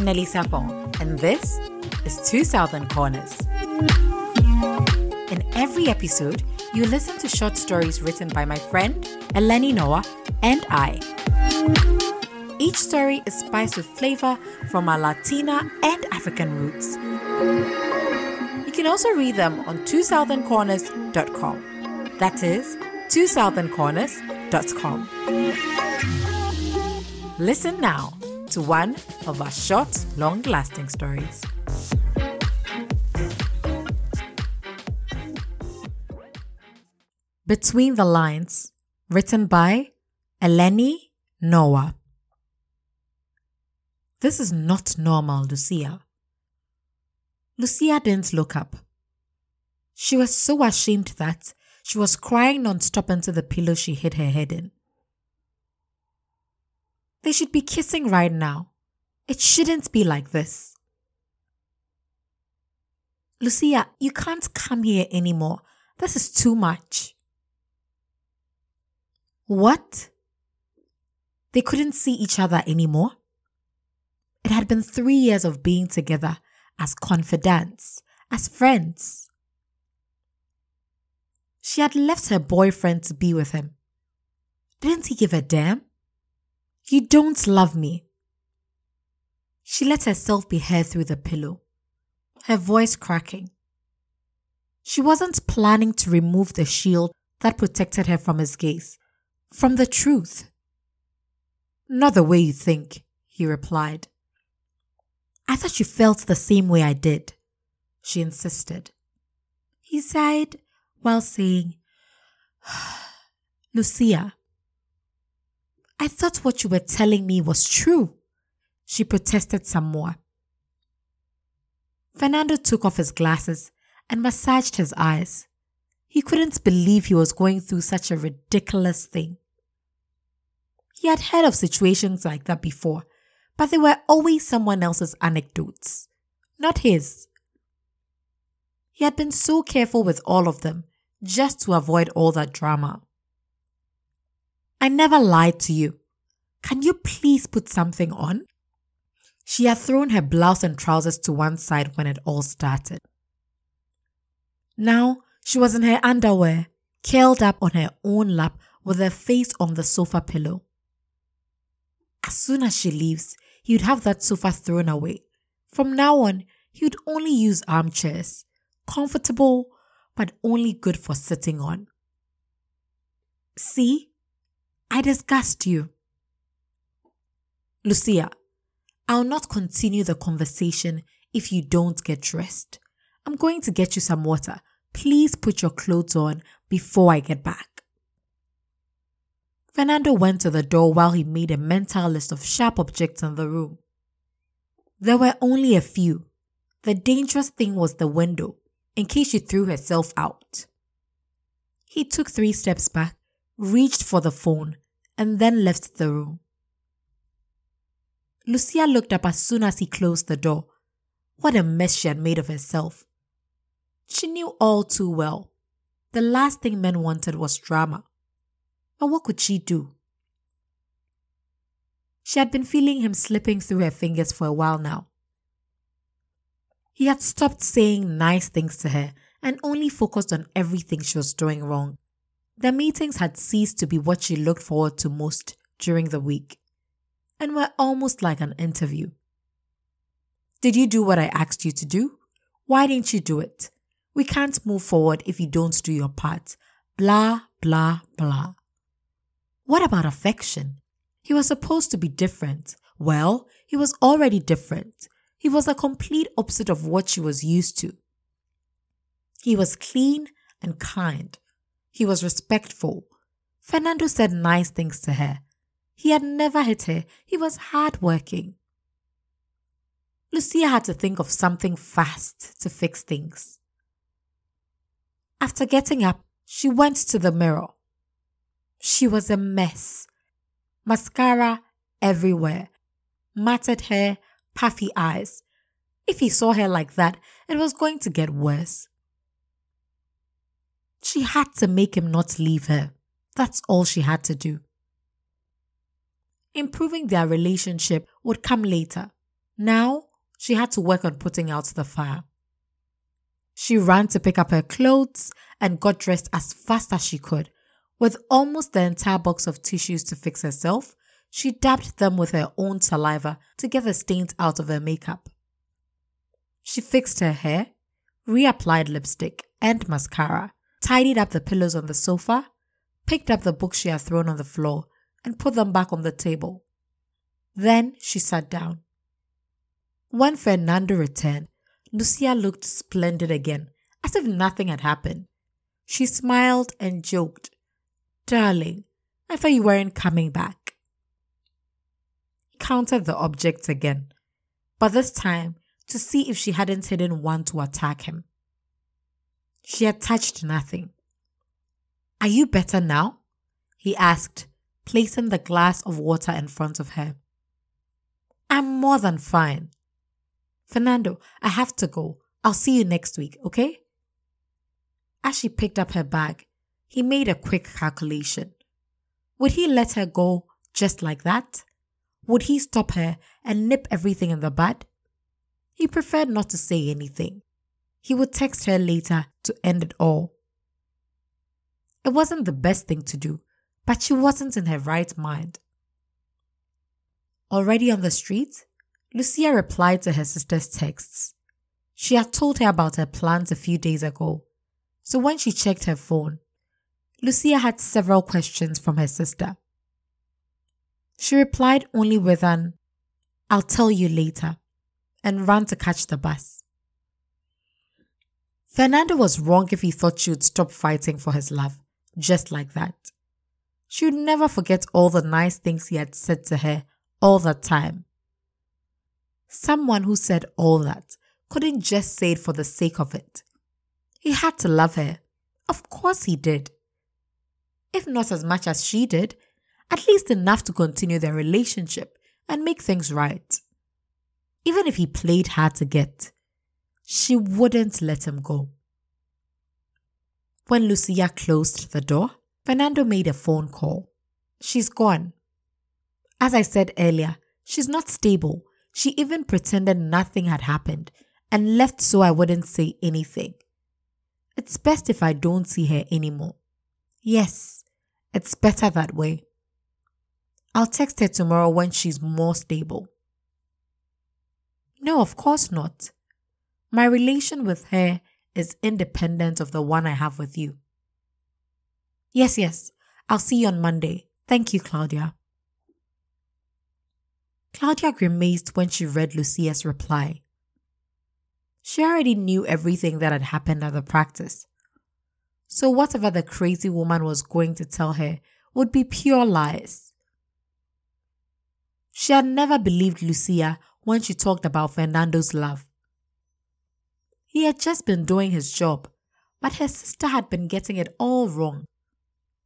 I'm Nelly Sapon, and this is Two Southern Corners. In every episode, you listen to short stories written by my friend, Eleni Noah, and I. Each story is spiced with flavor from our Latina and African roots. You can also read them on twosoutherncorners.com. That is, twosoutherncorners.com. Listen now to one of our short, long lasting stories. Between the Lines, written by Eleni Noah. This is not normal, Lucia. Lucia didn't look up. She was so ashamed that she was crying non-stop into the pillow she hid her head in. They should be kissing right now. It shouldn't be like this. Lucia, you can't come here anymore. This is too much. What? They couldn't see each other anymore? It had been three years of being together as confidants, as friends. She had left her boyfriend to be with him. Didn't he give a damn? You don't love me. She let herself be heard through the pillow, her voice cracking. She wasn't planning to remove the shield that protected her from his gaze, from the truth. Not the way you think, he replied. I thought you felt the same way I did, she insisted. He sighed while saying, Lucia, I thought what you were telling me was true. She protested some more. Fernando took off his glasses and massaged his eyes. He couldn't believe he was going through such a ridiculous thing. He had heard of situations like that before, but they were always someone else's anecdotes, not his. He had been so careful with all of them just to avoid all that drama. I never lied to you. Can you please put something on? She had thrown her blouse and trousers to one side when it all started. Now she was in her underwear, curled up on her own lap with her face on the sofa pillow. As soon as she leaves, he would have that sofa thrown away. From now on, he would only use armchairs, comfortable, but only good for sitting on. See, I disgust you. Lucia, I'll not continue the conversation if you don't get dressed. I'm going to get you some water. Please put your clothes on before I get back. Fernando went to the door while he made a mental list of sharp objects in the room. There were only a few. The dangerous thing was the window, in case she threw herself out. He took three steps back, reached for the phone, and then left the room. Lucia looked up as soon as he closed the door. What a mess she had made of herself. She knew all too well. The last thing men wanted was drama. But what could she do? She had been feeling him slipping through her fingers for a while now. He had stopped saying nice things to her and only focused on everything she was doing wrong. The meetings had ceased to be what she looked forward to most during the week and were almost like an interview. Did you do what I asked you to do? Why didn't you do it? We can't move forward if you don't do your part. Blah, blah, blah. What about affection? He was supposed to be different. Well, he was already different. He was a complete opposite of what she was used to. He was clean and kind. He was respectful. Fernando said nice things to her. He had never hit her. He was hardworking. Lucia had to think of something fast to fix things. After getting up, she went to the mirror. She was a mess. Mascara everywhere. Matted hair, puffy eyes. If he saw her like that, it was going to get worse. She had to make him not leave her. That's all she had to do. Improving their relationship would come later. Now she had to work on putting out the fire. She ran to pick up her clothes and got dressed as fast as she could. With almost the entire box of tissues to fix herself, she dabbed them with her own saliva to get the stains out of her makeup. She fixed her hair, reapplied lipstick and mascara, tidied up the pillows on the sofa, picked up the books she had thrown on the floor, and put them back on the table. Then she sat down. When Fernando returned, Lucia looked splendid again, as if nothing had happened. She smiled and joked, Darling, I thought you weren't coming back. He counted the objects again, but this time to see if she hadn't hidden one to attack him. She had touched nothing. Are you better now? he asked, placing the glass of water in front of her. I'm more than fine. Fernando, I have to go. I'll see you next week, okay? As she picked up her bag, he made a quick calculation. Would he let her go just like that? Would he stop her and nip everything in the bud? He preferred not to say anything. He would text her later to end it all. It wasn't the best thing to do, but she wasn't in her right mind. Already on the street, Lucia replied to her sister's texts. She had told her about her plans a few days ago, so when she checked her phone, Lucia had several questions from her sister. She replied only with an, I'll tell you later, and ran to catch the bus. Fernando was wrong if he thought she would stop fighting for his love, just like that. She would never forget all the nice things he had said to her all the time. Someone who said all that couldn't just say it for the sake of it. He had to love her. Of course he did. If not as much as she did, at least enough to continue their relationship and make things right. Even if he played hard to get, she wouldn't let him go. When Lucia closed the door, Fernando made a phone call. She's gone. As I said earlier, she's not stable. She even pretended nothing had happened and left so I wouldn't say anything. It's best if I don't see her anymore. Yes, it's better that way. I'll text her tomorrow when she's more stable. No, of course not. My relation with her is independent of the one I have with you. Yes, yes, I'll see you on Monday. Thank you, Claudia. Claudia grimaced when she read Lucia's reply. She already knew everything that had happened at the practice. So whatever the crazy woman was going to tell her would be pure lies. She had never believed Lucia when she talked about Fernando's love. He had just been doing his job, but her sister had been getting it all wrong.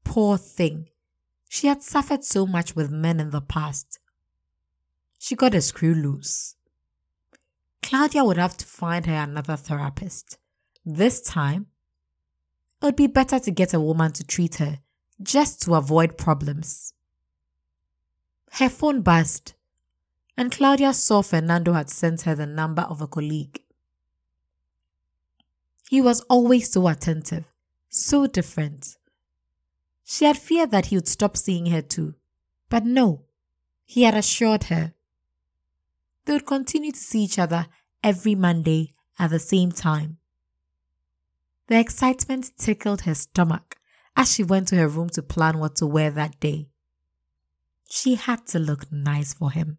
Poor thing. She had suffered so much with men in the past she got a screw loose. Claudia would have to find her another therapist. This time, it would be better to get a woman to treat her just to avoid problems. Her phone buzzed, and Claudia saw Fernando had sent her the number of a colleague. He was always so attentive, so different. She had feared that he would stop seeing her too, but no, he had assured her they would continue to see each other every Monday at the same time. The excitement tickled her stomach as she went to her room to plan what to wear that day. She had to look nice for him.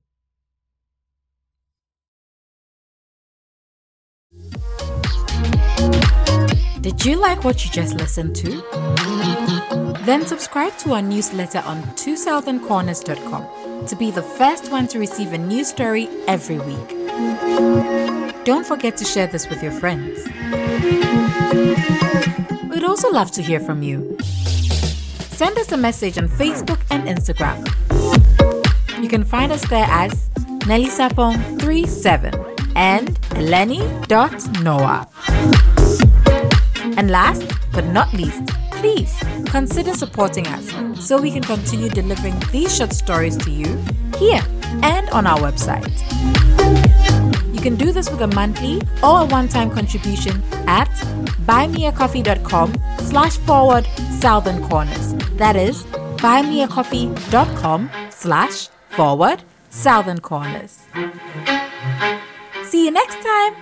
Did you like what you just listened to? Then subscribe to our newsletter on twosoutherncorners.com to be the first one to receive a new story every week. Don't forget to share this with your friends. We'd also love to hear from you. Send us a message on Facebook and Instagram. You can find us there as Nelly Sapong37 and Eleni.noah. And last but not least, please consider supporting us so we can continue delivering these short stories to you here and on our website. You can do this with a monthly or a one-time contribution at buymeacoffee.com slash forward Southern Corners. That is buymeacoffee.com slash forward Southern Corners. See you next time.